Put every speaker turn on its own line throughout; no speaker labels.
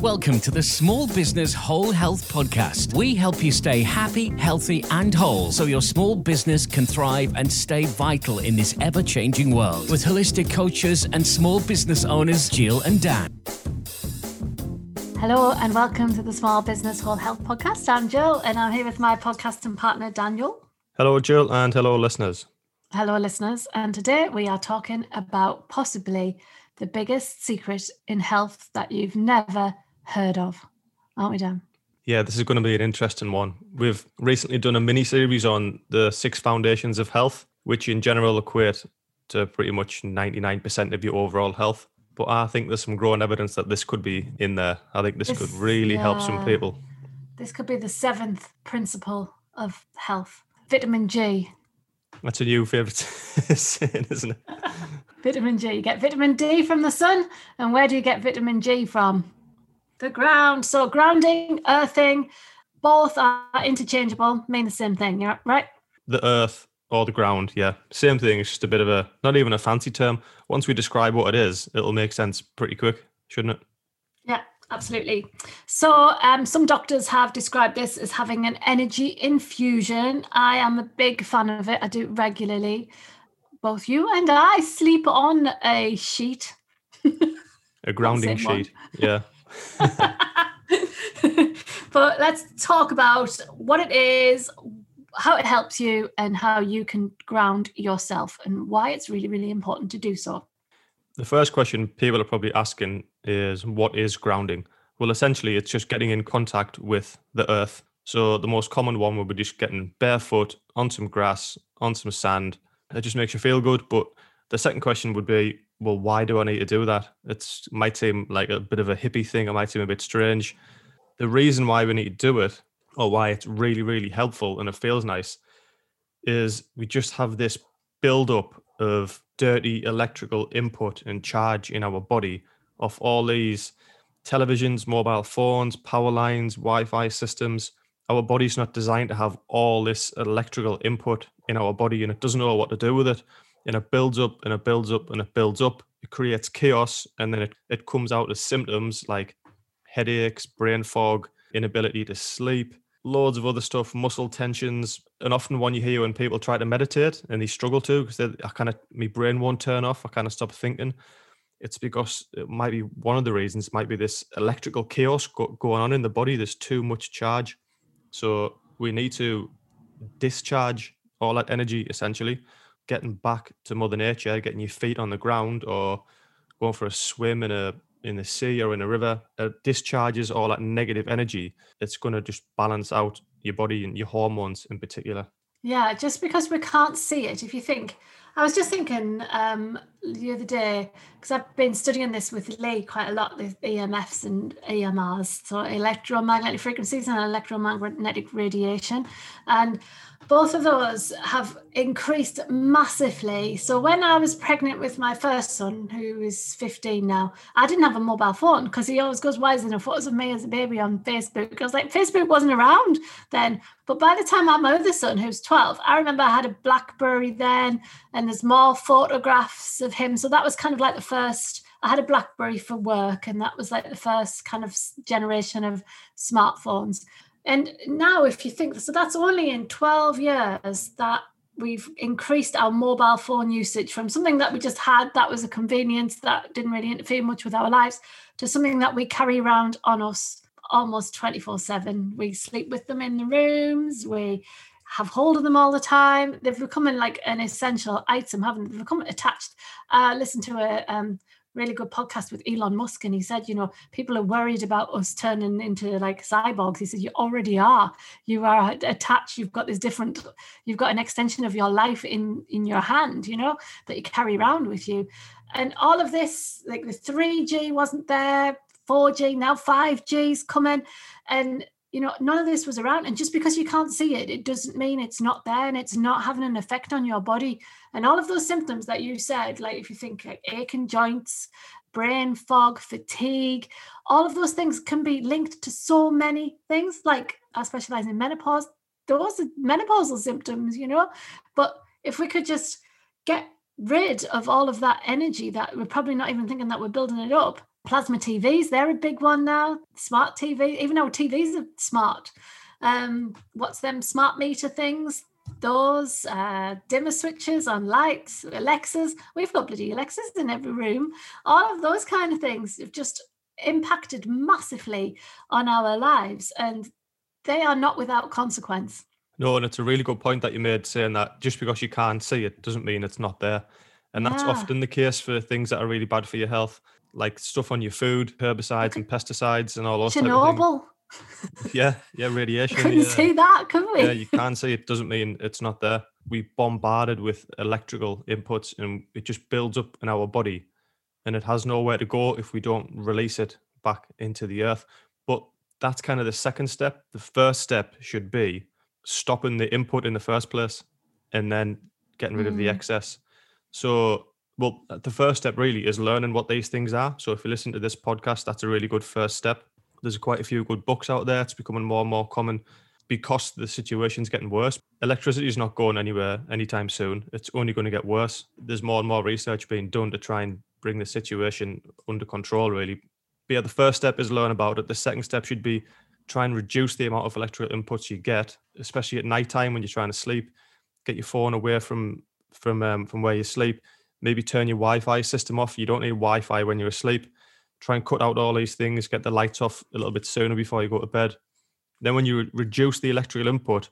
Welcome to the Small Business Whole Health Podcast. We help you stay happy, healthy, and whole so your small business can thrive and stay vital in this ever changing world. With holistic coaches and small business owners, Jill and Dan.
Hello, and welcome to the Small Business Whole Health Podcast. I'm Jill, and I'm here with my podcasting partner, Daniel.
Hello, Jill, and hello, listeners.
Hello, listeners. And today we are talking about possibly the biggest secret in health that you've never heard of, aren't we, Dan?
Yeah, this is going to be an interesting one. We've recently done a mini series on the six foundations of health, which in general equate to pretty much 99% of your overall health. But I think there's some growing evidence that this could be in there. I think this, this could really yeah, help some people.
This could be the seventh principle of health vitamin G.
That's a new favorite saying, isn't it?
vitamin G. You get vitamin D from the sun. And where do you get vitamin G from? The ground. So grounding, earthing, both are interchangeable, mean the same thing, yeah, right?
The earth or the ground, yeah. Same thing. It's just a bit of a not even a fancy term. Once we describe what it is, it'll make sense pretty quick, shouldn't it?
Yeah, absolutely. So um, some doctors have described this as having an energy infusion. I am a big fan of it. I do it regularly. Both you and I sleep on a sheet.
a grounding sheet. One. Yeah.
but let's talk about what it is, how it helps you, and how you can ground yourself, and why it's really, really important to do so.
The first question people are probably asking is what is grounding? Well, essentially, it's just getting in contact with the earth. So, the most common one would be just getting barefoot on some grass, on some sand. It just makes you feel good. But the second question would be well, why do I need to do that? It might seem like a bit of a hippie thing. It might seem a bit strange. The reason why we need to do it, or why it's really, really helpful and it feels nice, is we just have this build-up of dirty electrical input and charge in our body of all these televisions, mobile phones, power lines, Wi-Fi systems. Our body's not designed to have all this electrical input in our body, and it doesn't know what to do with it and it builds up and it builds up and it builds up. It creates chaos and then it, it comes out as symptoms like headaches, brain fog, inability to sleep, loads of other stuff, muscle tensions. And often one you hear when people try to meditate and they struggle to because I kind of my brain won't turn off. I kind of stop thinking. It's because it might be one of the reasons. Might be this electrical chaos go, going on in the body. There's too much charge, so we need to discharge all that energy essentially getting back to Mother Nature, getting your feet on the ground, or going for a swim in a in the sea or in a river, it discharges all that negative energy. It's going to just balance out your body and your hormones in particular.
Yeah, just because we can't see it. If you think, I was just thinking um, the other day because I've been studying this with Lee quite a lot, the EMFs and EMRs, so electromagnetic frequencies and electromagnetic radiation, and both of those have increased massively. So when I was pregnant with my first son, who is 15 now, I didn't have a mobile phone because he always goes, Why is there no photos of me as a baby on Facebook? I was like, Facebook wasn't around then. But by the time I had my other son, who's 12, I remember I had a Blackberry then, and there's more photographs of him. So that was kind of like the first. I had a Blackberry for work, and that was like the first kind of generation of smartphones. And now, if you think so, that's only in 12 years that we've increased our mobile phone usage from something that we just had that was a convenience that didn't really interfere much with our lives to something that we carry around on us almost 24 7. We sleep with them in the rooms, we have hold of them all the time. They've become like an essential item, haven't they? They've become attached. Uh, listen to a um, really good podcast with Elon Musk, and he said, you know, people are worried about us turning into like cyborgs. He said, you already are. You are attached. You've got this different. You've got an extension of your life in in your hand. You know that you carry around with you, and all of this, like the three G wasn't there, four G now five G's coming, and you know none of this was around. And just because you can't see it it doesn't mean it's not there and it's not having an effect on your body. And all of those symptoms that you said like if you think like aching joints brain fog fatigue all of those things can be linked to so many things like i specialize in menopause. Those are menopausal symptoms you know? But if we could just get rid of all of that energy that we're probably not even thinking that we're building it up plasma TVs, they're a big one now. Smart TV, even though TVs are smart. Um, what's them smart meter things? Those uh, dimmer switches on lights, Alexas. We've got bloody Alexas in every room. All of those kind of things have just impacted massively on our lives, and they are not without consequence.
No, and it's a really good point that you made saying that just because you can't see it doesn't mean it's not there. And that's
Yeah.
often the case for things that are really bad for your health, like stuff on your food, herbicides and pesticides and all those type of things.
Chernobyl.
Yeah, yeah, radiation.
Couldn't
yeah.
see that, could we?
yeah, you can see it doesn't mean it's not there. We bombarded with electrical inputs and it just builds up in our body and it has nowhere to go if we don't release it back into the earth. But that's kind of the second step. The first step should be stopping the input in the first place and then getting rid of the
Mm.
excess. So, well, the first step really is learning what these things are. So, if you listen to this podcast, that's a really good first step. There's quite a few good books out there. It's becoming more and more common because the situation's getting worse. Electricity is not going anywhere anytime soon. It's only going to get worse. There's more and more research being done to try and bring the situation under control, really. But yeah, the first step is learn about it. The second step should be try and reduce the amount of electrical inputs you get, especially at night time when you're trying to sleep. Get your phone away from from um, from where you sleep. Maybe turn your Wi-Fi system off. You don't need Wi-Fi when you're asleep. Try and cut out all these things. Get the lights off a little bit sooner before you go to bed. Then, when you reduce the electrical input,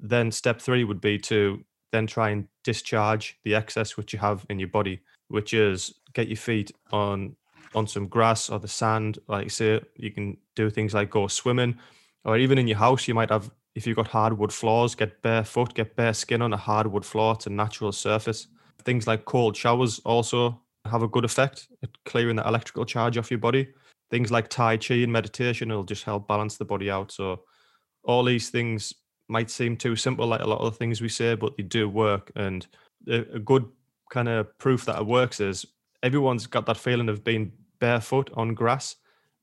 then step three would be to then try and discharge the excess which you have in your body, which is get your feet on on some grass or the sand. Like say, you can do things like go swimming, or even in your house, you might have if you've got hardwood floors, get barefoot, get bare skin on a hardwood floor. It's a natural surface. Things like cold showers also have a good effect at clearing that electrical charge off your body. Things like Tai Chi and meditation will just help balance the body out. So all these things might seem too simple, like a lot of the things we say, but they do work. And a, a good kind of proof that it works is everyone's got that feeling of being barefoot on grass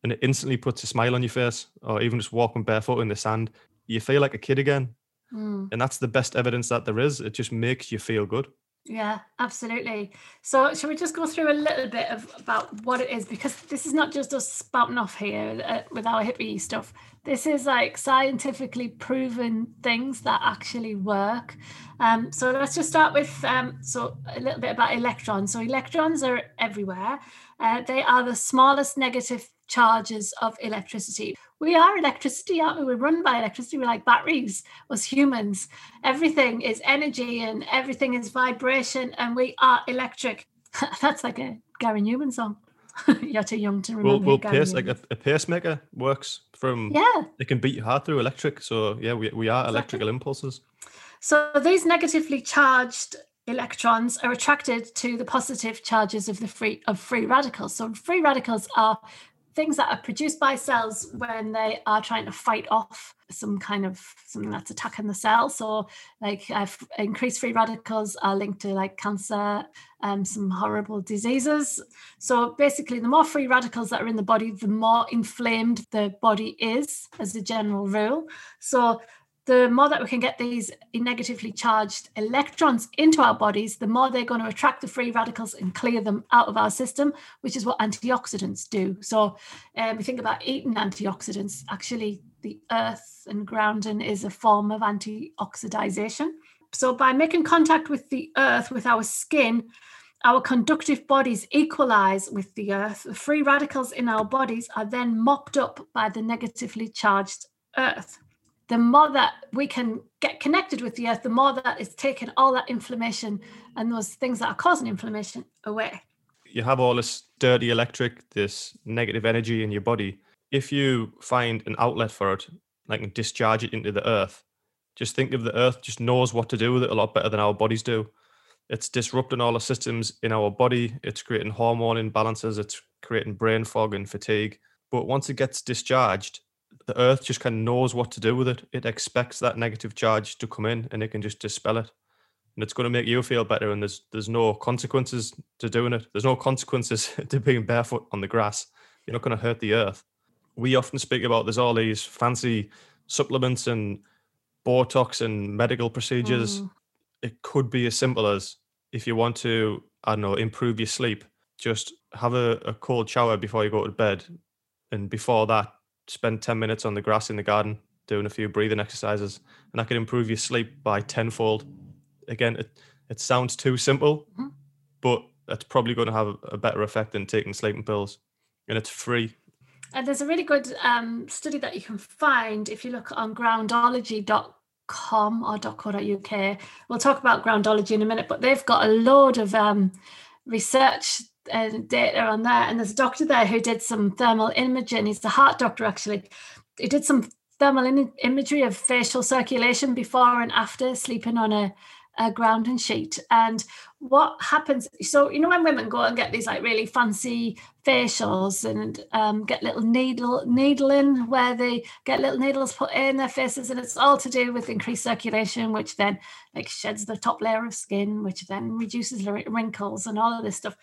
and it instantly puts a smile on your face, or even just walking barefoot in the sand. You feel like a kid again.
Mm.
And that's the best evidence that there is. It just makes you feel good.
Yeah, absolutely. So, shall we just go through a little bit of about what it is? Because this is not just us spouting off here uh, with our hippie stuff. This is like scientifically proven things that actually work. Um, so let's just start with um, so a little bit about electrons. So electrons are everywhere. Uh, they are the smallest negative charges of electricity. We are electricity, aren't we? We're run by electricity. We're like batteries, us humans. Everything is energy and everything is vibration, and we are electric. That's like a Gary Numan song. You're too young to remember.
Well, well pace, like a, a pacemaker works from,
yeah.
it can beat your heart through electric. So, yeah, we, we are
Exactly.
electrical impulses.
So these negatively charged electrons are attracted to the positive charges of the free of free radicals. So free radicals are things that are produced by cells when they are trying to fight off some kind of something that's attacking the cell. So like uh, increased free radicals are linked to like cancer, um, some horrible diseases. So basically, the more free radicals that are in the body, the more inflamed the body is, as a general rule. So the more that we can get these negatively charged electrons into our bodies, the more they're going to attract the free radicals and clear them out of our system, which is what antioxidants do. So, um, we think about eating antioxidants. Actually, the earth and grounding is a form of antioxidization. So, by making contact with the earth with our skin, our conductive bodies equalize with the earth. The free radicals in our bodies are then mopped up by the negatively charged earth the more that we can get connected with the earth, the more that it's taking all that inflammation and those things that are causing inflammation away.
You have all this dirty electric, this negative energy in your body. If you find an outlet for it, like discharge it into the earth, just think of the earth just knows what to do with it a lot better than our bodies do. It's disrupting all the systems in our body. It's creating hormone imbalances. It's creating brain fog and fatigue. But once it gets discharged, the earth just kind of knows what to do with it. It expects that negative charge to come in and it can just dispel it. And it's going to make you feel better. And there's there's no consequences to doing it. There's no consequences to being barefoot on the grass. You're not going to hurt the earth. We often speak about there's all these fancy supplements and Botox and medical procedures.
Mm.
It could be as simple as if you want to, I don't know, improve your sleep, just have a, a cold shower before you go to bed. And before that, spend 10 minutes on the grass in the garden doing a few breathing exercises. And that can improve your sleep by tenfold. Again, it, it sounds too simple, mm-hmm. but it's probably going to have a better effect than taking sleeping pills. And it's free.
And there's a really good um, study that you can find if you look on groundology.com or .co.uk. We'll talk about groundology in a minute, but they've got a load of um, research uh, data on that. And there's a doctor there who did some thermal imaging. He's a heart doctor, actually. He did some thermal in- imagery of facial circulation before and after sleeping on a a grounding sheet. And what happens? So you know when women go and get these like really fancy facials and um, get little needle needling where they get little needles put in their faces, and it's all to do with increased circulation, which then like sheds the top layer of skin, which then reduces wrinkles and all of this stuff.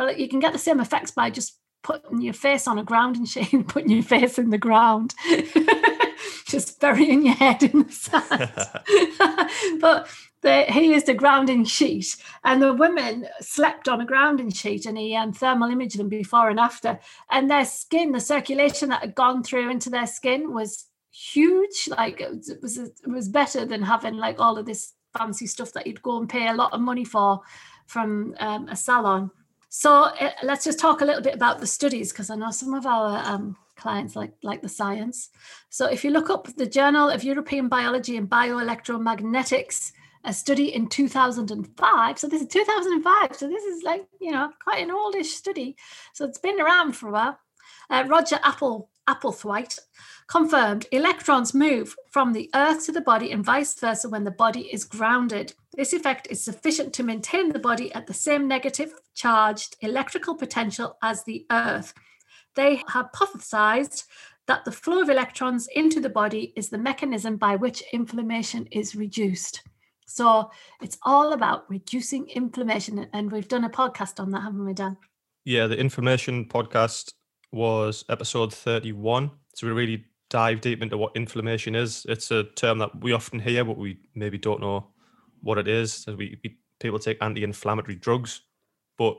Well, you can get the same effects by just putting your face on a grounding sheet, putting your face in the ground. just burying your head in the sand. but the, he used a grounding sheet, and the women slept on a grounding sheet, and he um, thermal imaged them before and after. And their skin, the circulation that had gone through into their skin was huge. Like it was, it was, it was better than having like all of this fancy stuff that you'd go and pay a lot of money for from um, a salon. So uh, let's just talk a little bit about the studies because I know some of our um, clients like like the science. So if you look up the Journal of European Biology and Bioelectromagnetics a study in 2005. So this is 2005. So this is like, you know, quite an oldish study. So it's been around for a while. Uh, Roger Apple Applewhite confirmed electrons move from the earth to the body and vice versa when the body is grounded. This effect is sufficient to maintain the body at the same negative charged electrical potential as the earth. They hypothesized that the flow of electrons into the body is the mechanism by which inflammation is reduced. So it's all about reducing inflammation. And we've done a podcast on that, haven't we, Dan?
Yeah, the inflammation podcast was episode 31. So we really dive deep into what inflammation is. It's a term that we often hear, but we maybe don't know what it is. So we, we people take anti-inflammatory drugs, but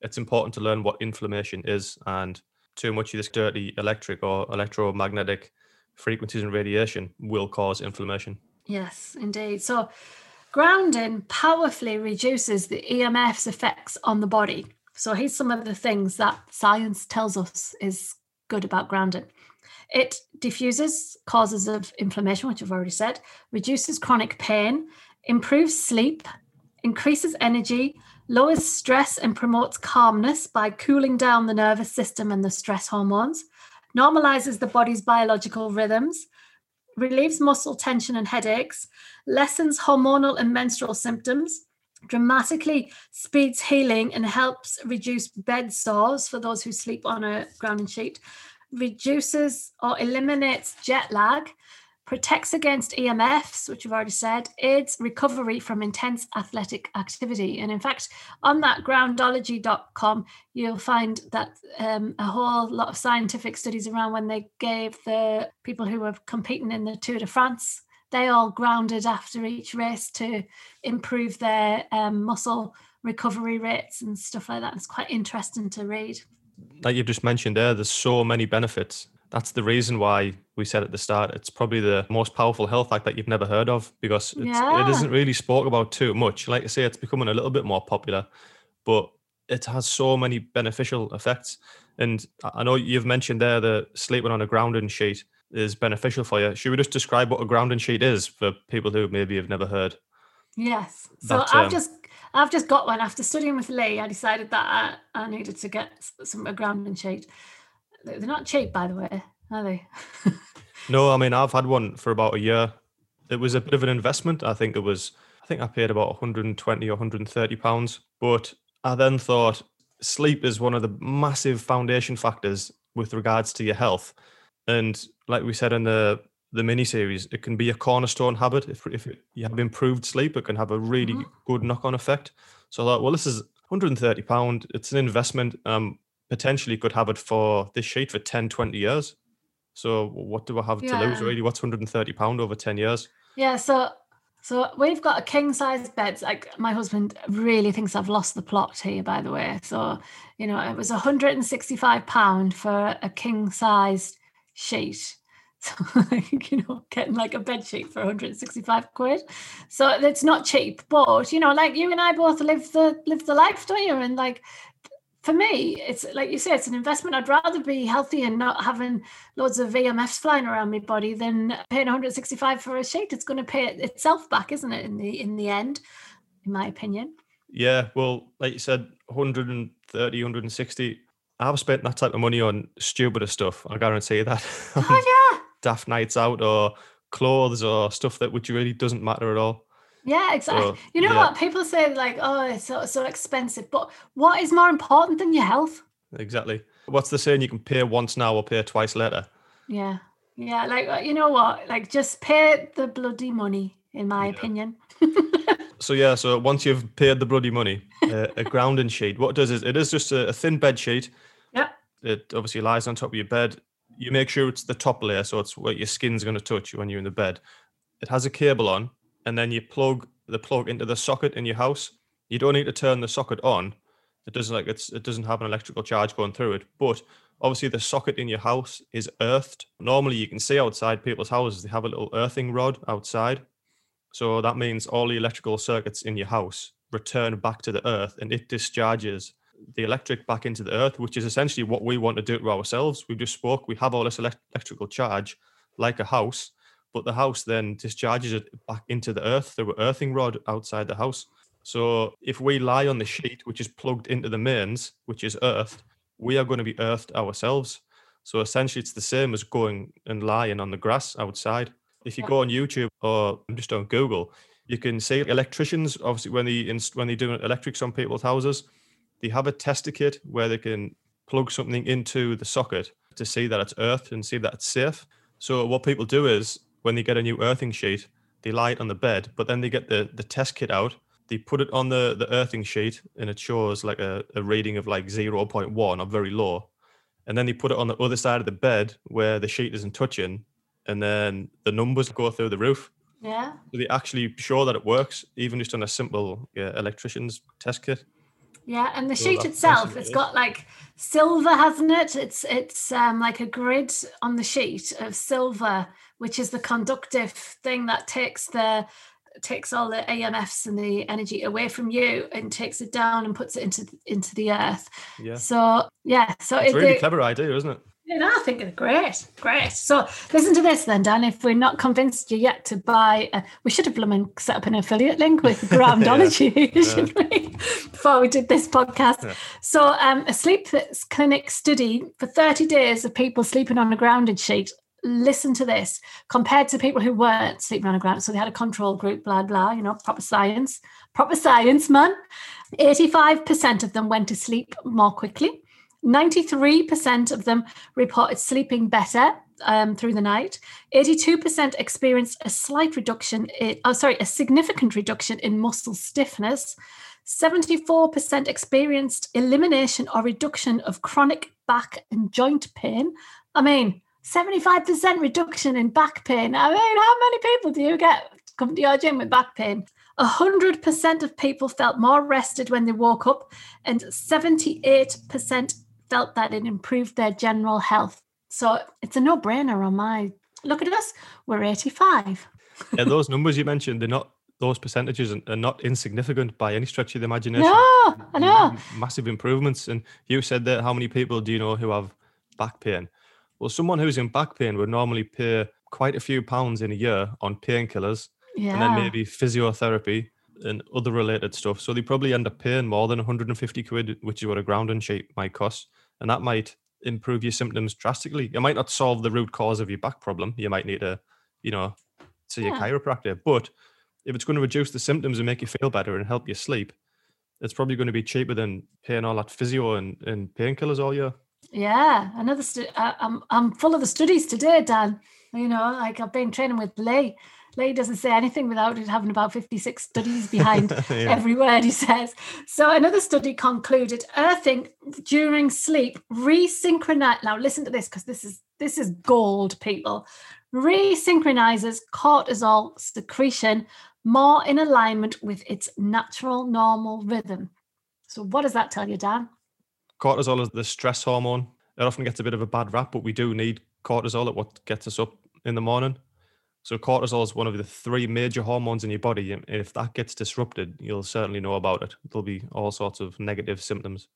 it's important to learn what inflammation is. And too much of this dirty electric or electromagnetic frequencies and radiation will cause inflammation.
Yes, indeed. So Grounding powerfully reduces the EMF's effects on the body. So here's some of the things that science tells us is good about grounding. It diffuses causes of inflammation, which I've already said, reduces chronic pain, improves sleep, increases energy, lowers stress, and promotes calmness by cooling down the nervous system and the stress hormones, normalizes the body's biological rhythms, relieves muscle tension and headaches, lessens hormonal and menstrual symptoms, dramatically speeds healing and helps reduce bed sores for those who sleep on a grounding sheet, reduces or eliminates jet lag, protects against EMFs, which we've already said, aids recovery from intense athletic activity. And in fact, on that groundology.com, you'll find that um, a whole lot of scientific studies around when they gave the people who were competing in the Tour de France, they all grounded after each race to improve their um, muscle recovery rates and stuff like that. It's quite interesting to read.
Like you've just mentioned there, there's so many benefits that's the reason why we said at the start it's probably the most powerful health hack that you've never heard of because yeah. it isn't really spoke about too much. Like I say, it's becoming a little bit more popular, but it has so many beneficial effects. And I know you've mentioned there the sleeping on a grounding sheet is beneficial for you. Should we just describe what a grounding sheet is for people who maybe have never heard?
Yes. So that, I've um, just I've just got one after studying with Lee. I decided that I, I needed to get some a grounding sheet. They're not cheap, by the way, are they?
no, I mean I've had one for about a year. It was a bit of an investment. I think it was. I think I paid about 120 or 130 pounds. But I then thought sleep is one of the massive foundation factors with regards to your health. And like we said in the the mini series, it can be a cornerstone habit. If if you have improved sleep, it can have a really mm-hmm. good knock on effect. So I thought, well, this is 130 pound. It's an investment. Um, potentially could have it for this sheet for 10, 20 years. So what do I have yeah. to lose really? What's 130 pound over 10 years?
Yeah. So So we've got a king size bed. Like my husband really thinks I've lost the plot here, by the way. So, you know, it was 165 pound for a king sized sheet. So like, you know, getting like a bed sheet for 165 quid. So it's not cheap, but you know, like you and I both live the live the life, don't you? And like for me, it's like you say, it's an investment. I'd rather be healthy and not having loads of EMFs flying around my body than paying 165 for a sheet. It's going to pay itself back, isn't it? In the in the end, in my opinion.
Yeah, well, like you said, 130, 160. I've spent that type of money on stupider stuff. I guarantee you that.
Oh yeah.
Daft nights out or clothes or stuff that which really doesn't matter at all.
Yeah, exactly.
So,
you know
yeah.
what? People say like, oh, it's so, so expensive. But what is more important than your health?
Exactly. What's the saying? You can pay once now or pay twice later.
Yeah. Yeah. Like, uh, you know what? Like, just pay the bloody money, in my
Yeah.
opinion.
So yeah, so once you've paid the bloody money, uh, a grounding sheet. What it does is it is just a, a thin bed sheet.
Yep.
It obviously lies on top of your bed. You make sure it's the top layer, so it's what your skin's going to touch when you're in the bed. It has a cable on, and then you plug the plug into the socket in your house. You don't need to turn the socket on. It doesn't like it's it doesn't have an electrical charge going through it. But obviously the socket in your house is earthed. Normally you can see outside people's houses they have a little earthing rod outside. So that means all the electrical circuits in your house return back to the earth and it discharges the electric back into the earth, which is essentially what we want to do to ourselves. We just spoke, we have all this elec- electrical charge like a house, but the house then discharges it back into the earth through an earthing rod outside the house. So if we lie on the sheet, which is plugged into the mains, which is earthed, we are going to be earthed ourselves. So essentially, it's the same as going and lying on the grass outside. If you go on YouTube or just on Google, you can see electricians. Obviously, when they when they do electrics on people's houses, they have a tester kit where they can plug something into the socket to see that it's earthed and see that it's safe. So what people do is when they get a new earthing sheet, they lie it on the bed, but then they get the the test kit out. They put it on the the earthing sheet, and it shows like a, a reading of like zero point one or very low. And then they put it on the other side of the bed where the sheet isn't touching, and then the numbers go through the roof.
Yeah.
So they actually show that it works, even just on a simple yeah, electrician's test kit.
Yeah, and the
So
sheet itself, it's got like silver, hasn't it? It's it's um, like a grid on the sheet of silver, which is the conductive thing that takes the takes all the EMFs and the energy away from you and takes it down and puts it into into the earth.
Yeah,
So yeah, so
it's a really
it-
clever idea, isn't it?
yeah, I think it's great, great. So listen to this then, Dan. If we're not convinced you yet to buy, we should have blooming set up an affiliate link with Groundology, shouldn't we? Before we did this podcast.
Yeah.
So um, a sleep clinic study for 30 days of people sleeping on a grounded sheet. Listen to this compared to people who weren't a ground. So they had a control group, blah, blah, you know, proper science, proper science, man. 85% of them went to sleep more quickly. 93% of them reported sleeping better um, through the night. 82% experienced a slight reduction, in, oh, sorry, a significant reduction in muscle stiffness. 74% experienced elimination or reduction of chronic back and joint pain. I mean, 75% reduction in back pain. I mean, how many people do you get come to your gym with back pain? 100% of people felt more rested when they woke up, and 78% felt that it improved their general health. So it's a no brainer on my look at us, we're 85.
yeah, those numbers you mentioned, they're not those percentages are are not insignificant by any stretch of the imagination.
No, I know.
Massive improvements. And you said that how many people do you know who have back pain? Well, someone who's in back pain would normally pay quite a few pounds in a year on painkillers
Yeah.
and then maybe physiotherapy and other related stuff. So they probably end up paying more than 150 quid, which is what a grounding sheet might cost. And that might improve your symptoms drastically. It might not solve the root cause of your back problem. You might need to, you know, see a chiropractor. But if it's going to reduce the symptoms and make you feel better and help you sleep, it's probably going to be cheaper than paying all that physio and, and painkillers all year.
Yeah, another. Stu- I, I'm I'm full of the studies today, Dan. You know, like I've been training with Lee. Lee doesn't say anything without it having about 56 studies behind
Yeah.
every word he says. So another study concluded earthing during sleep resynchronize. Now listen to this because this is this is gold, people. Resynchronizes cortisol secretion more in alignment with its natural normal rhythm. So, what does that tell you, Dan?
Cortisol is the stress hormone. It often gets a bit of a bad rap, but we do need cortisol at what gets us up in the morning. So cortisol is one of the three major hormones in your body. And if that gets disrupted, you'll certainly know about it. There'll be all sorts of negative symptoms.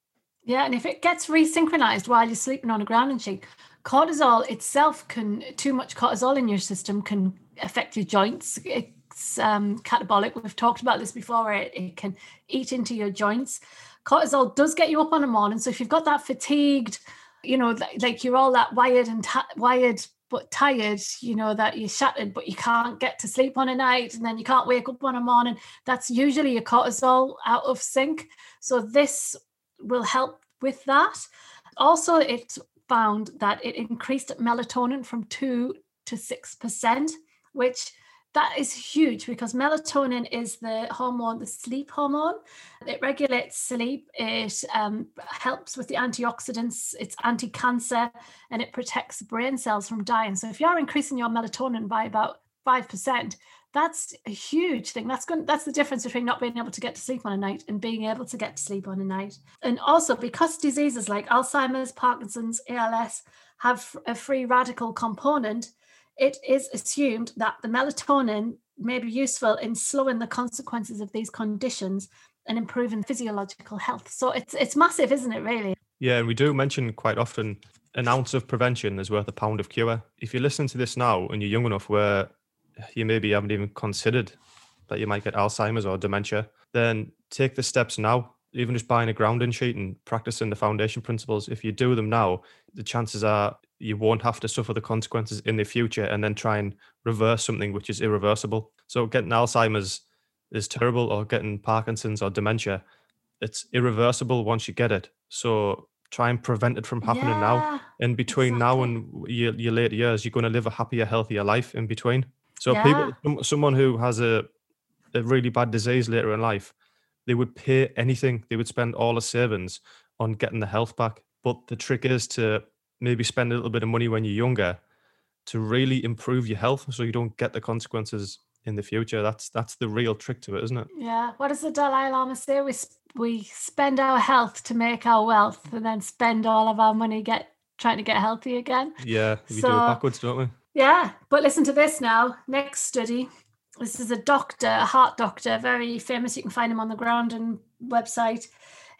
Yeah, and if it gets resynchronized while you're sleeping on a grounding sheet, cortisol itself can too much cortisol in your system can affect your joints. It's um, catabolic. We've talked about this before. It, it can eat into your joints. Cortisol does get you up on the morning. So if you've got that fatigued, you know, like you're all that wired and t- wired but tired, you know, that you're shattered, but you can't get to sleep on a night and then you can't wake up on a morning, that's usually your cortisol out of sync. So this will help with that. Also, it's found that it increased melatonin from 2 to 6%, which that is huge because melatonin is the hormone, the sleep hormone. It regulates sleep. It um, helps with the antioxidants. It's anti-cancer, and it protects brain cells from dying. So if you're increasing your melatonin by about five percent, that's a huge thing. That's going. That's the difference between not being able to get to sleep on a night and being able to get to sleep on a night. And also because diseases like Alzheimer's, Parkinson's, ALS have a free radical component it is assumed that the melatonin may be useful in slowing the consequences of these conditions and improving physiological health. So it's it's massive, isn't it? Really.
Yeah, and we do mention quite often an ounce of prevention is worth a pound of cure. If you listen to this now and you're young enough where you maybe haven't even considered that you might get Alzheimer's or dementia, then take the steps now. Even just buying a grounding sheet and practicing the foundation principles. If you do them now, the chances are you won't have to suffer the consequences in the future and then try and reverse something which is irreversible. So getting Alzheimer's is terrible, or getting Parkinson's or dementia, it's irreversible once you get it. So try and prevent it from happening yeah, now. In between exactly. now and your, your later years, you're going to live a happier, healthier life in between. So yeah. people, someone who has a, a really bad disease later in life, they would pay anything. They would spend all the savings on getting the health back. But the trick is to maybe spend a little bit of money when you're younger to really improve your health so you don't get the consequences in the future. That's that's the real trick to it, isn't it?
Yeah. What does the Dalai Lama say? We we spend our health to make our wealth, and then spend all of our money get trying to get healthy again.
Yeah, we so, do it backwards, don't we?
Yeah, but listen to this now. Next study. This is a doctor, a heart doctor, very famous. You can find him on the Grounding website.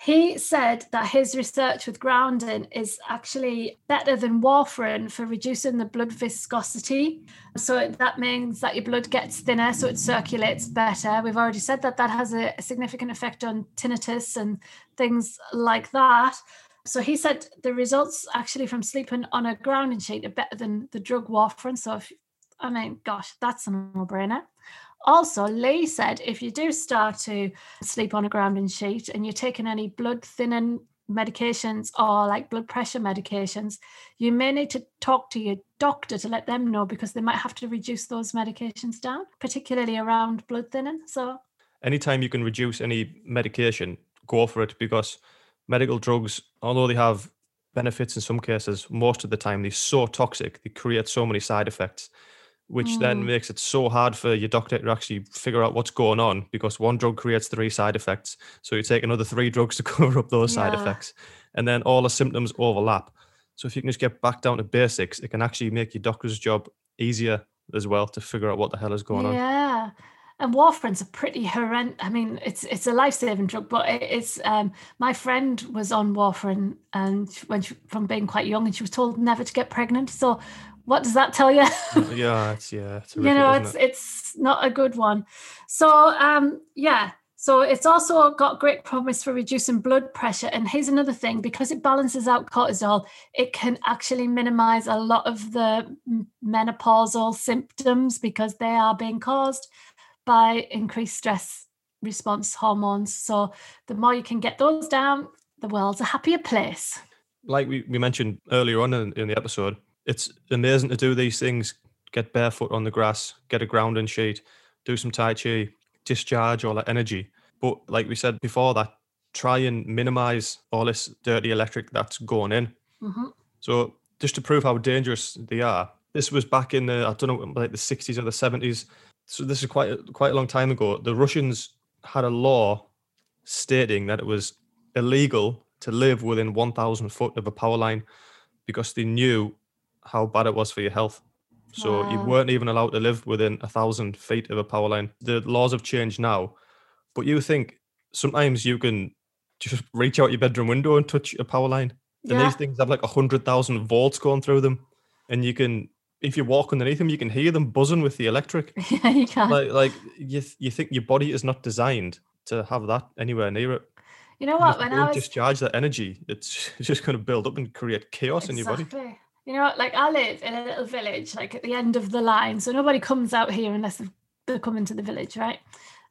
He said that his research with grounding is actually better than warfarin for reducing the blood viscosity. So that means that your blood gets thinner, so it circulates better. We've already said that that has a, significant effect on tinnitus and things like that. So he said the results actually from sleeping on a grounding sheet are better than the drug warfarin. So if, I mean, gosh, that's a no-brainer. Also, Lee said if you do start to sleep on a grounding sheet and you're taking any blood thinning medications or like blood pressure medications, you may need to talk to your doctor to let them know because they might have to reduce those medications down, particularly around blood thinning. So,
anytime you can reduce any medication, go for it because medical drugs, although they have benefits in some cases, most of the time they're so toxic, they create so many side effects which mm. then makes it so hard for your doctor to actually figure out what's going on because one drug creates three side effects. So you take another three drugs to cover up those yeah. side effects, and then all the symptoms overlap. So if you can just get back down to basics, it can actually make your doctor's job easier as well to figure out what the hell is going
yeah.
on.
Yeah. And warfarin's a pretty horrendous. I mean, it's it's a life saving drug, but it's. Um, my friend was on warfarin, and when she, from being quite young, and she was told never to get pregnant. So what does that tell you?
yeah, it's yeah,
it's horrific, you know, it's it? it's not a good one. So um, yeah, so it's also got great promise for reducing blood pressure. And here's another thing: because it balances out cortisol, it can actually minimize a lot of the menopausal symptoms because they are being caused by increased stress response hormones. So the more you can get those down, the world's a happier place.
Like we, we mentioned earlier on in, in the episode, it's amazing to do these things get barefoot on the grass get a grounding sheet do some tai chi discharge all that energy but like we said before that try and minimize all this dirty electric that's going in mm-hmm. so just to prove how dangerous they are this was back in the i don't know like the 60s or the 70s so this is quite a, quite a long time ago. The Russians had a law stating that it was illegal to live within 1,000 foot of a power line because they knew how bad it was for your health. So wow. you weren't even allowed to live within a thousand feet of a power line. The laws have changed now, but you think sometimes you can just reach out your bedroom window and touch a power line. And these things have like a hundred thousand volts going through them, and you can, if you walk underneath them, you can hear them buzzing with the electric.
Yeah, you can.
Like, like you, you think your body is not designed to have that anywhere near it.
You know what? When I was
discharge that energy, it's just going to build up and create chaos exactly. in your body.
You know, like I live in a little village, like at the end of the line, so nobody comes out here unless they're coming to the village, right?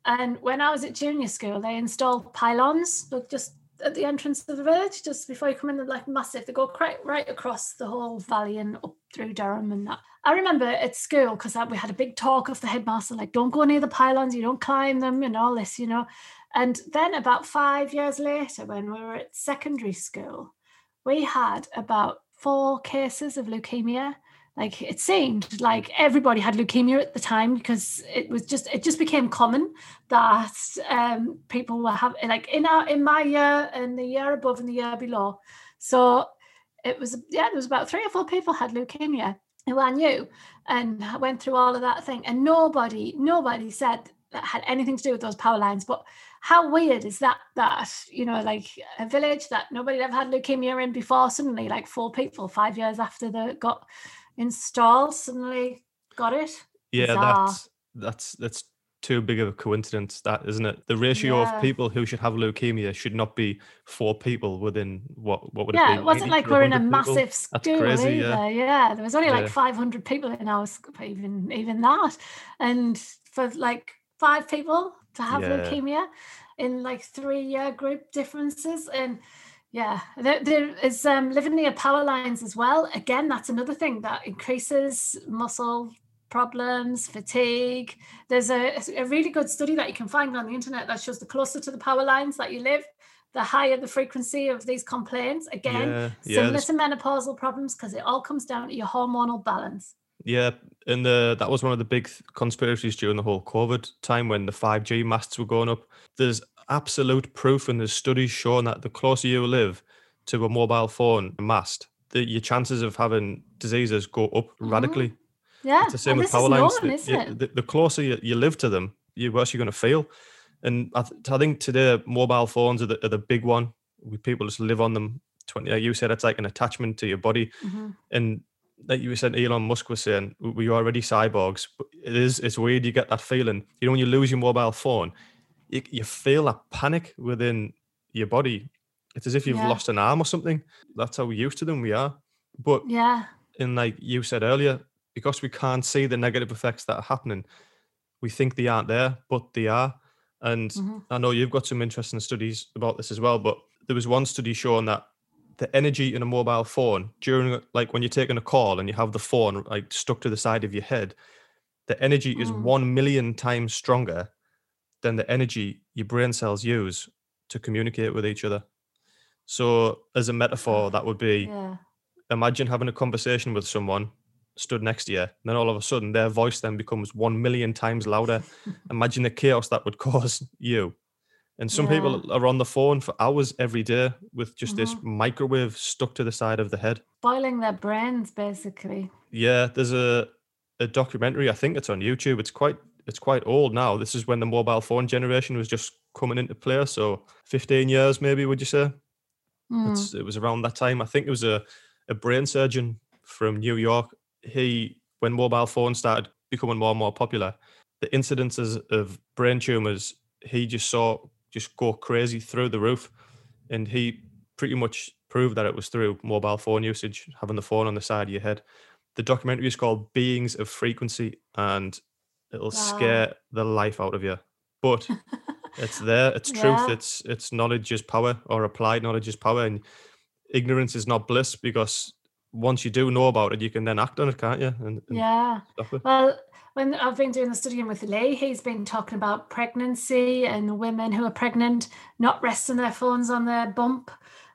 And when I was at junior school, they installed pylons, but just at the entrance of the village, just before you come in, like massive. They go right, right across the whole valley and up through Durham and that. I remember at school because we had a big talk of the headmaster, like, don't go near the pylons, you don't climb them, and all this, you know. And then about five years later, when we were at secondary school, we had about four cases of leukemia. Like it seemed like everybody had leukemia at the time because it was just it just became common that um, people were having like in our in my year and the year above and the year below. So it was yeah there was about three or four people had leukemia who I knew and I went through all of that thing. And nobody nobody said that had anything to do with those power lines but how weird is that that you know like a village that nobody ever had leukemia in before suddenly like four people five years after they got installed suddenly got it.
Yeah, Bizarre. that's that's that's too big of a coincidence, that isn't it? The ratio yeah. of people who should have leukemia should not be four people within what what would
yeah,
it be?
it wasn't like we're in a people? massive school crazy, either. Yeah. yeah. there was only like yeah. 500 people in our school, even even that, and for like five people to have leukemia in like three year group differences and yeah, there, there is um, living near power lines as well. Again, that's another thing that increases muscle problems, fatigue. There's a, a really good study that you can find on the internet that shows the closer to the power lines that you live, the higher the frequency of these complaints. Again, yeah, yeah, similar to menopausal problems because it all comes down to your hormonal balance.
Yeah, and the that was one of the big conspiracies during the whole COVID time when the 5G masts were going up. There's absolute proof and there's studies showing that the closer you live to a mobile phone mast, the, your chances of having diseases go up mm-hmm. radically.
Yeah, it's the same with power lines. Normal, the,
the, the, closer you, you, live to them, the worse you're going to feel. And I, th- I, think today mobile phones are the, are the big one. We people just live on them. Twenty, like you said, it's like an attachment to your body, mm-hmm. and like you said, Elon Musk was saying, we are already cyborgs. It is, it's weird. You get that feeling. You know, when you lose your mobile phone, you, you feel that panic within your body. It's as if you've yeah. lost an arm or something. That's how we're used to them we are. But
yeah,
and like you said earlier, because we can't see the negative effects that are happening, we think they aren't there, but they are. And mm-hmm. I know you've got some interesting studies about this as well. But there was one study showing that the energy in a mobile phone during like when you're taking a call and you have the phone like stuck to the side of your head, the energy mm. is one million times stronger than the energy your brain cells use to communicate with each other. So, as a metaphor, that would be yeah. imagine having a conversation with someone stood next to you, and then all of a sudden their voice then becomes one million times louder. imagine the chaos that would cause you. And some yeah. people are on the phone for hours every day with just mm-hmm. this microwave stuck to the side of the head,
boiling their brains, basically.
Yeah, there's a a documentary. I think it's on YouTube. It's quite it's quite old now. This is when the mobile phone generation was just coming into play. So 15 years, maybe, would you say? Mm. it was around that time. I think it was a, a brain surgeon from New York. He, when mobile phones started becoming more and more popular, the incidences of brain tumors, he just saw just go crazy through the roof. And he pretty much proved that it was through mobile phone usage, having the phone on the side of your head. The documentary is called Beings of Frequency, and It'll wow. scare the life out of you. But it's there. It's truth. Yeah. It's it's knowledge is power, or applied knowledge is power, and ignorance is not bliss because once you do know about it, you can then act on it, can't you? And,
and yeah. Well, when I've been doing the studying with Lee, he's been talking about pregnancy and women who are pregnant not resting their phones on their bump.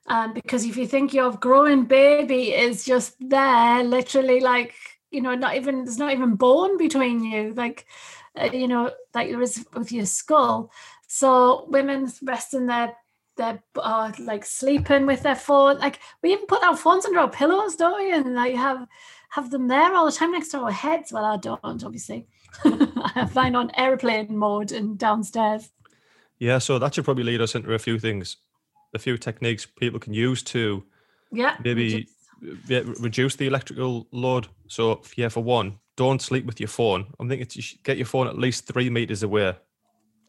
Um, because if you think your growing baby is just there, literally like you know, not even there's not even bone between you, like uh, you know, like there is with your skull. So women resting their their uh, like sleeping with their phone. Like we even put our phones under our pillows, don't we? And like have have them there all the time next to our heads. Well, I don't, obviously. I have mine on airplane mode and downstairs.
Yeah, so that should probably lead us into a few things, a few techniques people can use to
yeah
maybe yeah, reduce the electrical load. So yeah, for one, don't sleep with your phone. I'm thinking you get your phone at least three meters away.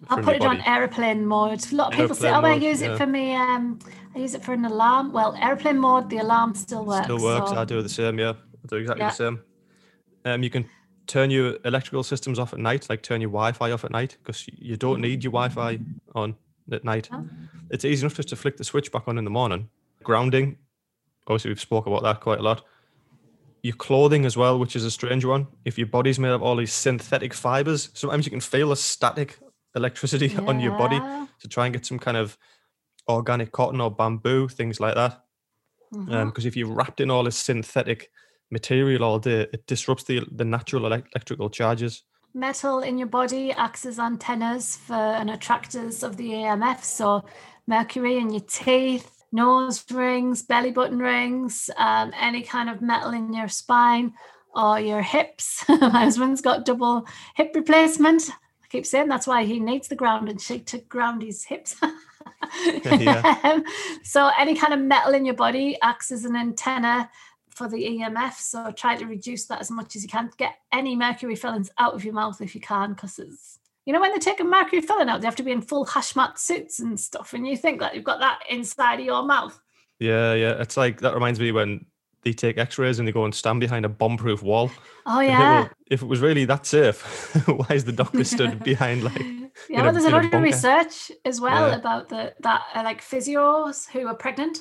I'll put it on airplane mode. A lot of people say, "Oh, I use yeah. it for me. Um, I use it for an alarm." Well, airplane mode, the alarm still works.
Still works. So. I do the same. Yeah, I do exactly yeah. the same. Um, you can turn your electrical systems off at night, like turn your Wi-Fi off at night, because you don't need your Wi-Fi on at night. Oh. It's easy enough just to flick the switch back on in the morning. Grounding, obviously we've spoke about that quite a lot. Your clothing as well, which is a strange one. If your body's made of all these synthetic fibers, sometimes you can feel a static electricity yeah. on your body to try and get some kind of organic cotton or bamboo, things like that. Because mm-hmm. um, if you're wrapped in all this synthetic material all day, it disrupts the the natural electrical charges.
Metal in your body acts as antennas for and attractors of the EMF. So mercury in your teeth, nose rings, belly button rings, um, any kind of metal in your spine or your hips. My husband's got double hip replacement. Keep saying that's why he needs the ground and shake to ground his hips. yeah. Um, so any kind of metal in your body acts as an antenna for the EMF. So try to reduce that as much as you can. Get any mercury fillings out of your mouth if you can, because it's you know, when they take a mercury filling out, they have to be in full hazmat suits and stuff. And you think that you've got that inside of your mouth.
Yeah, yeah. It's like that reminds me when they take x-rays and they go and stand behind a bomb-proof wall.
Oh yeah.
If it, if it was really that safe, why is the doctor stood behind like
Yeah, well, there's a lot of research as well yeah. about the that uh, like physios who are pregnant.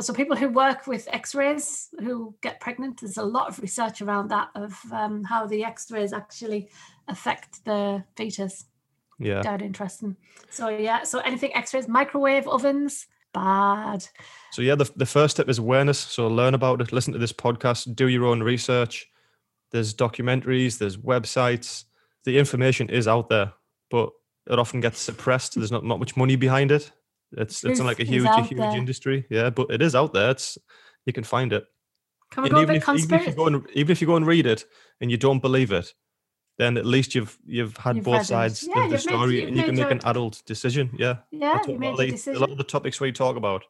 So people who work with X-rays who get pregnant, there's a lot of research around that of um, how the X-rays actually affect the fetus.
Yeah.
Dead interesting. So yeah, so anything X-rays, microwave ovens, bad.
So yeah, the, the first step is awareness. So learn about it, listen to this podcast, do your own research. There's documentaries, there's websites. The information is out there, but it often gets suppressed. There's not, not much money behind it. It's it's not like a huge a huge there. industry. Yeah, but it is out there. It's you can find it.
Can we and go even, if,
even if you go and even if you go and read it and you don't believe it, then at least you've you've had you've both sides yeah, of the story made, and you can make an adult decision. Yeah.
Yeah, you made a, decision.
a lot of the topics we talk about,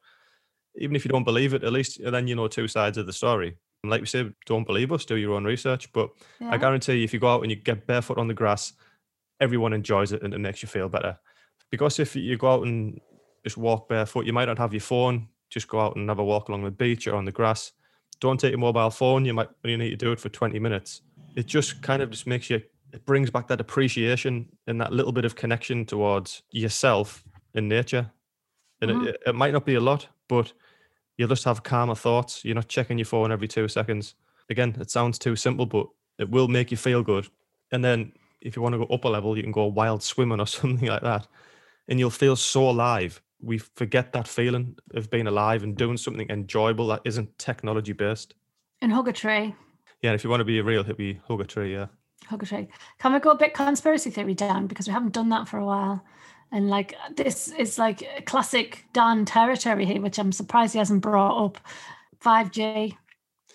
even if you don't believe it, at least uh, then you know two sides of the story. And like we said, don't believe us, do your own research. But yeah. I guarantee you, if you go out and you get barefoot on the grass, everyone enjoys it and it makes you feel better. Because if you go out and just walk barefoot, you might not have your phone, just go out and have a walk along the beach or on the grass. Don't take your mobile phone. You might you need to do it for 20 minutes. It just kind of just makes you it brings back that appreciation and that little bit of connection towards yourself in nature. And mm-hmm. it, it might not be a lot, but you'll just have calmer thoughts. You're not checking your phone every two seconds. Again, it sounds too simple, but it will make you feel good. And then if you want to go up a level, you can go wild swimming or something like that. And you'll feel so alive. We forget that feeling of being alive and doing something enjoyable that isn't technology based.
And hug a tree.
Yeah, if you want to be a real hippie, hug a tree, yeah.
Hugger Can we go a bit conspiracy theory down because we haven't done that for a while? And like this is like classic Dan territory here, which I'm surprised he hasn't brought up. 5G,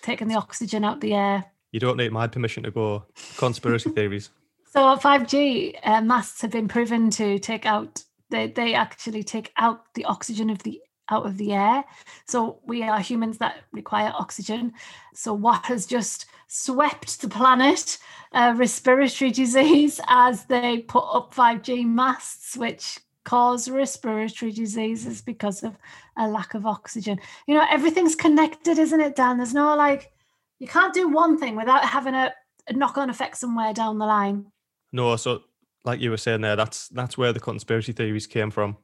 taking the oxygen out the air.
You don't need my permission to go conspiracy theories.
So 5G uh, masts have been proven to take out. They they actually take out the oxygen of the out of the air. So we are humans that require oxygen. So what has just swept the planet uh, respiratory disease as they put up 5G masts, which cause respiratory diseases because of a lack of oxygen. You know, everything's connected, isn't it, Dan? There's no like, you can't do one thing without having a, a knock on effect somewhere down the line.
No, so like you were saying there, that's that's where the conspiracy theories came from.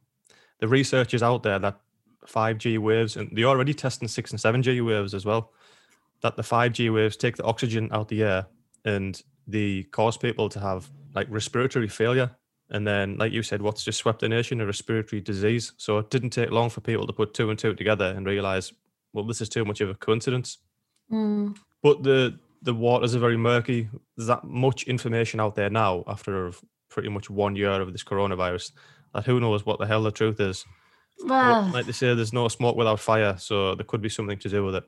The research is out there that 5G waves, and they're already testing 6 and 7G waves as well, that the 5G waves take the oxygen out the air and they cause people to have like respiratory failure. And then, like you said, what's just swept the nation? A respiratory disease. So it didn't take long for people to put two and two together and realize, well, this is too much of a coincidence.
Mm.
But the the waters are very murky. There's that much information out there now after pretty much one year of this coronavirus that who knows what the hell the truth is.
Well,
like they say, there's no smoke without fire, so there could be something to do with it.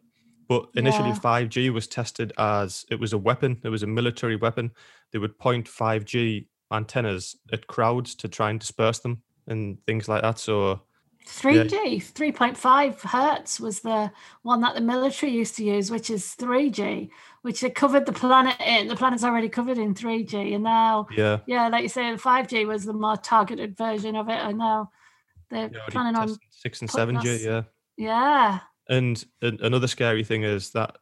But initially,
Yeah.
5G was tested as it was a weapon. It was a military weapon. They would point 5G antennas at crowds to try and disperse them and things like that. So
3G, 3.5 hertz was the one that the military used to use, which is 3G, which they covered the planet in. The planet's already covered in 3G, and now,
yeah,
yeah, like you say, 5G was the more targeted version of it, and now they're
yeah,
planning on,
six and seven G.
us-
Yeah,
yeah,
and an- another scary thing is that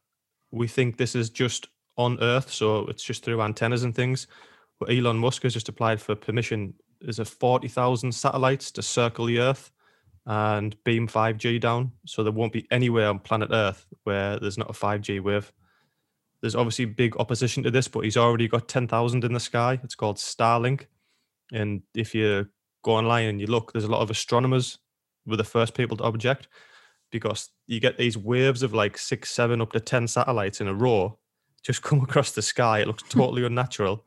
we think this is just on Earth, so it's just through antennas and things. But Elon Musk has just applied for permission. Is a forty thousand satellites to circle the Earth and beam five G down, so there won't be anywhere on planet Earth where there's not a five G wave. There's obviously big opposition to this, but he's already got ten thousand in the sky. It's called Starlink, and if you go online and you look, there's a lot of astronomers were the first people to object because you get these waves of like six, seven, up to 10 satellites in a row just come across the sky. It looks totally unnatural.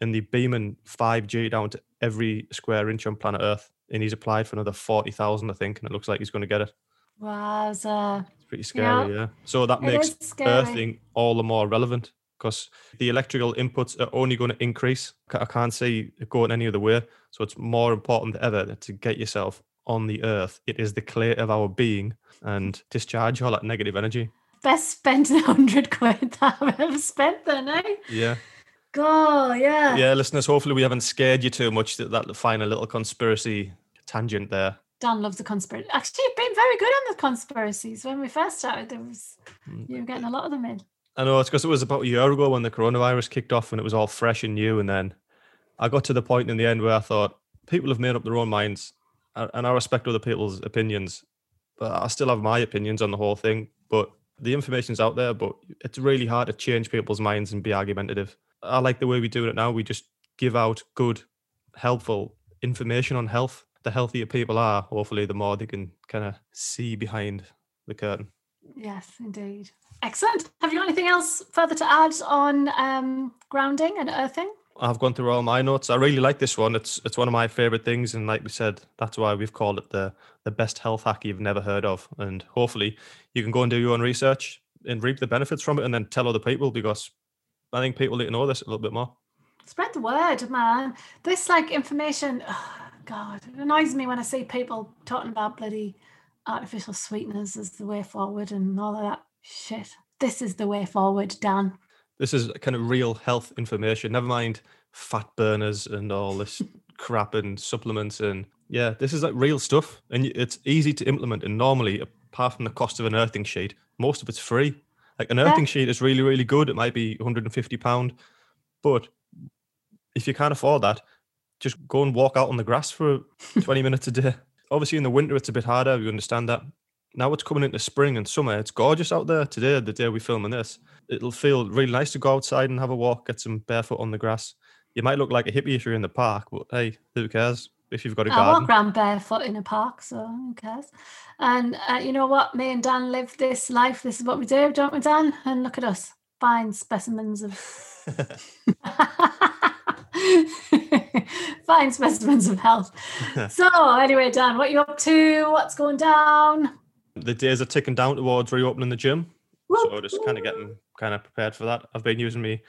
And they're beaming 5G down to every square inch on planet Earth. And he's applied for another 40,000, I think. And it looks like he's going to get it.
wowza.
It's pretty scary, yeah. So that
It
makes earthing all the more relevant because the electrical inputs are only going to increase. I can't see it going any other way. So it's more important than ever to get yourself on the earth. It is the clay of our being and discharge all that negative energy.
Best spent 100 quid that I've ever spent then, eh?
Yeah.
God, yeah.
Yeah, listeners, hopefully we haven't scared you too much that, that final little conspiracy tangent there.
Dan loves the conspiracy. Actually, you've been very good on the conspiracies. When we first started, there was
Mm.
you were getting a lot of them in.
I know it's because it was about a year ago when the coronavirus kicked off and it was all fresh and new. And then I got to the point in the end where I thought people have made up their own minds and I respect other people's opinions, but I still have my opinions on the whole thing. But the information's out there, but it's really hard to change people's minds and be argumentative. I like the way we do it now. We just give out good, helpful information on health. The healthier people are, hopefully, the more they can kind of see behind the curtain.
Yes, indeed. Excellent. Have you got anything else further to add on um, grounding and earthing?
I've gone through all my notes. I really like this one. It's it's one of my favorite things, and like we said, that's why we've called it the the best health hack you've never heard of. And hopefully, you can go and do your own research and reap the benefits from it, and then tell other people because I think people need to know this a little bit more.
Spread the word, man. This like information, oh, God, it annoys me when I see people talking about bloody artificial sweeteners is the way forward and all of that shit. This is the way forward, Dan.
This is kind of real health information. Never mind fat burners and all this crap and supplements and yeah, this is like real stuff, and it's easy to implement. And normally, apart from the cost of an earthing sheet, most of it's free. Like an
Yeah.
earthing sheet is really, really good. It might be 150 pound, but if you can't afford that, just go and walk out on the grass for 20 minutes a day. Obviously, in the winter, it's a bit harder. We understand that. Now it's coming into spring and summer. It's gorgeous out there today, the day we're filming this. It'll feel really nice to go outside and have a walk, get some barefoot on the grass. You might look like a hippie if you're in the park, but hey, who cares if you've got a
I
garden?
I walk around barefoot in a park, so who cares? And uh, you know what? Me and Dan live this life. This is what we do, don't we, Dan? And look at us, fine specimens of fine specimens of health. so anyway, Dan, what you up to? What's going down?
the days are ticking down towards reopening the gym. So just kind of getting kind of prepared for that. I've been using me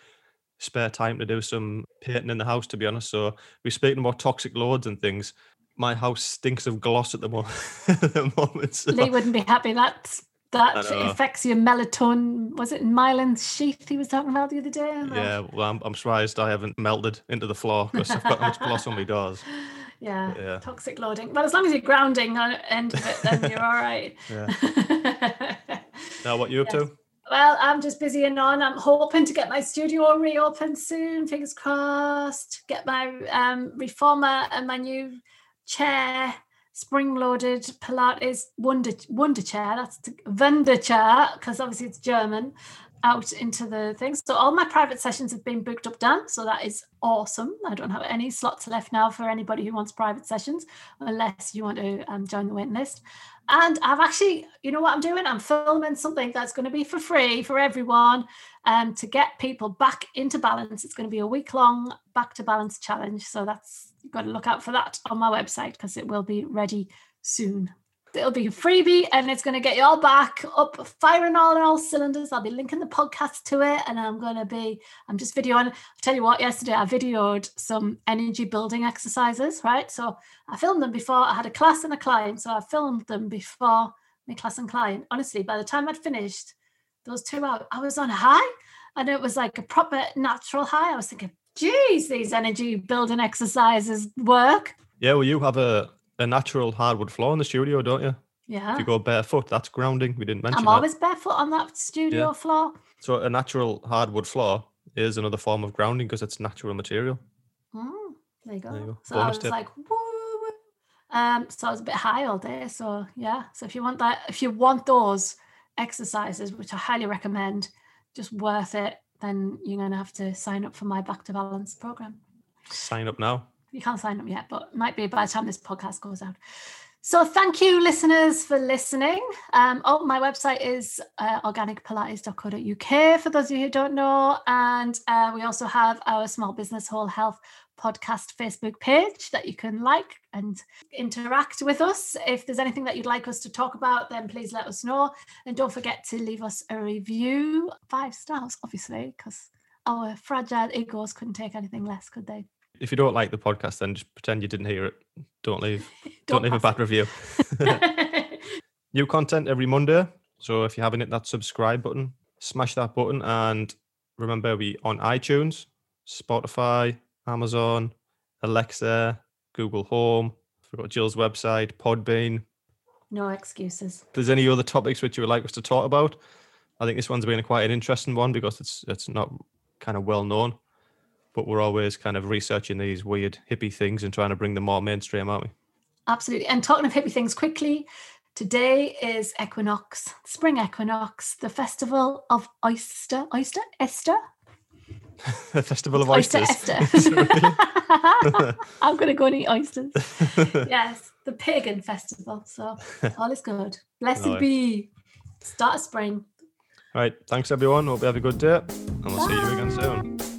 spare time to do some painting in the house, to be honest. So we're speaking about toxic loads and things. My house stinks of gloss at the moment. at the moment so
Lee wouldn't be happy. That that affects your melatonin. Was it myelin sheath he was talking about the other day?
yeah, well, I'm, I'm surprised I haven't melted into the floor because I've got much gloss on my doors.
Yeah,
Yeah.
toxic loading. But as long as you're grounding on the end of it, then you're all right.
Yeah. Now, what you up
Yes.
to?
well, I'm just busy and on. I'm hoping to get my studio reopened soon. Fingers crossed. Get my um, reformer and my new chair, spring-loaded Pilates Wunda Wunda chair. That's Wunda chair because obviously it's German. out into the things. So all my private sessions have been booked up done. So that is awesome. I don't have any slots left now for anybody who wants private sessions, unless you want to um, join the waiting list. And I've actually, you know what I'm doing? I'm filming something that's going to be for free for everyone um, to get people back into balance. It's going to be a week long back to balance challenge. So that's, you've got to look out for that on my website because it will be ready soon it'll be a freebie and it's going to get you all back up firing all in all cylinders. I'll be linking the podcast to it and i'm going to be i'm just videoing. I'll tell you what yesterday i videoed some energy building exercises right? So i filmed them before i had a class and a client. So i filmed them before my class and client. Honestly by the time i'd finished those two hours i was on high and it was like a proper natural high. I was thinking geez these energy building exercises work.
Yeah well you have a a natural hardwood floor in the studio, don't you?
Yeah.
If you go barefoot, that's grounding. We didn't mention
I'm
that.
always barefoot on that studio
Yeah.
floor.
So a natural hardwood floor is another form of grounding because it's natural material.
Mm, there you go.
There you go.
So I
Bonus
was
tip.
like, woo. woo. Um, so I was a bit high all day. So yeah. So if you want that, if you want those exercises, which I highly recommend, just worth it, then you're gonna have to sign up for my back to balance program.
Sign up now.
You can't sign up yet, but might be by the time this podcast goes out. So thank you, listeners, for listening. Um, oh, my website is uh, organicpilates.co.uk for those of you who don't know. And uh, we also have our Small Business Whole Health podcast Facebook page that you can like and interact with us. If there's anything that you'd like us to talk about, then please let us know. And don't forget to leave us a review. Five stars, obviously, because our fragile egos couldn't take anything less, could they?
If you don't like the podcast, then just pretend you didn't hear it. Don't leave. Don't, leave a bad review. New content every Monday. So if you haven't hit that subscribe button, smash that button. And remember, we on iTunes, Spotify, Amazon, Alexa, Google Home. Forgot Jill's website, Podbean.
no excuses.
If there's any other topics which you would like us to talk about, I think this one's been quite an interesting one because it's it's not kind of well known, but we're always kind of researching these weird hippie things and trying to bring them more mainstream, aren't we?
Absolutely. And talking of hippie things quickly, today is equinox, spring equinox, the festival of oyster, oyster, Esther,
the Festival of
oyster,
Oysters.
Esther.
Is it really?
I'm going to go and eat oysters. yes, the pagan festival. So all is good. Blessed
Right.
be. Start of spring.
Right. Thanks, everyone. Hope you have a good day. And we'll see you again soon.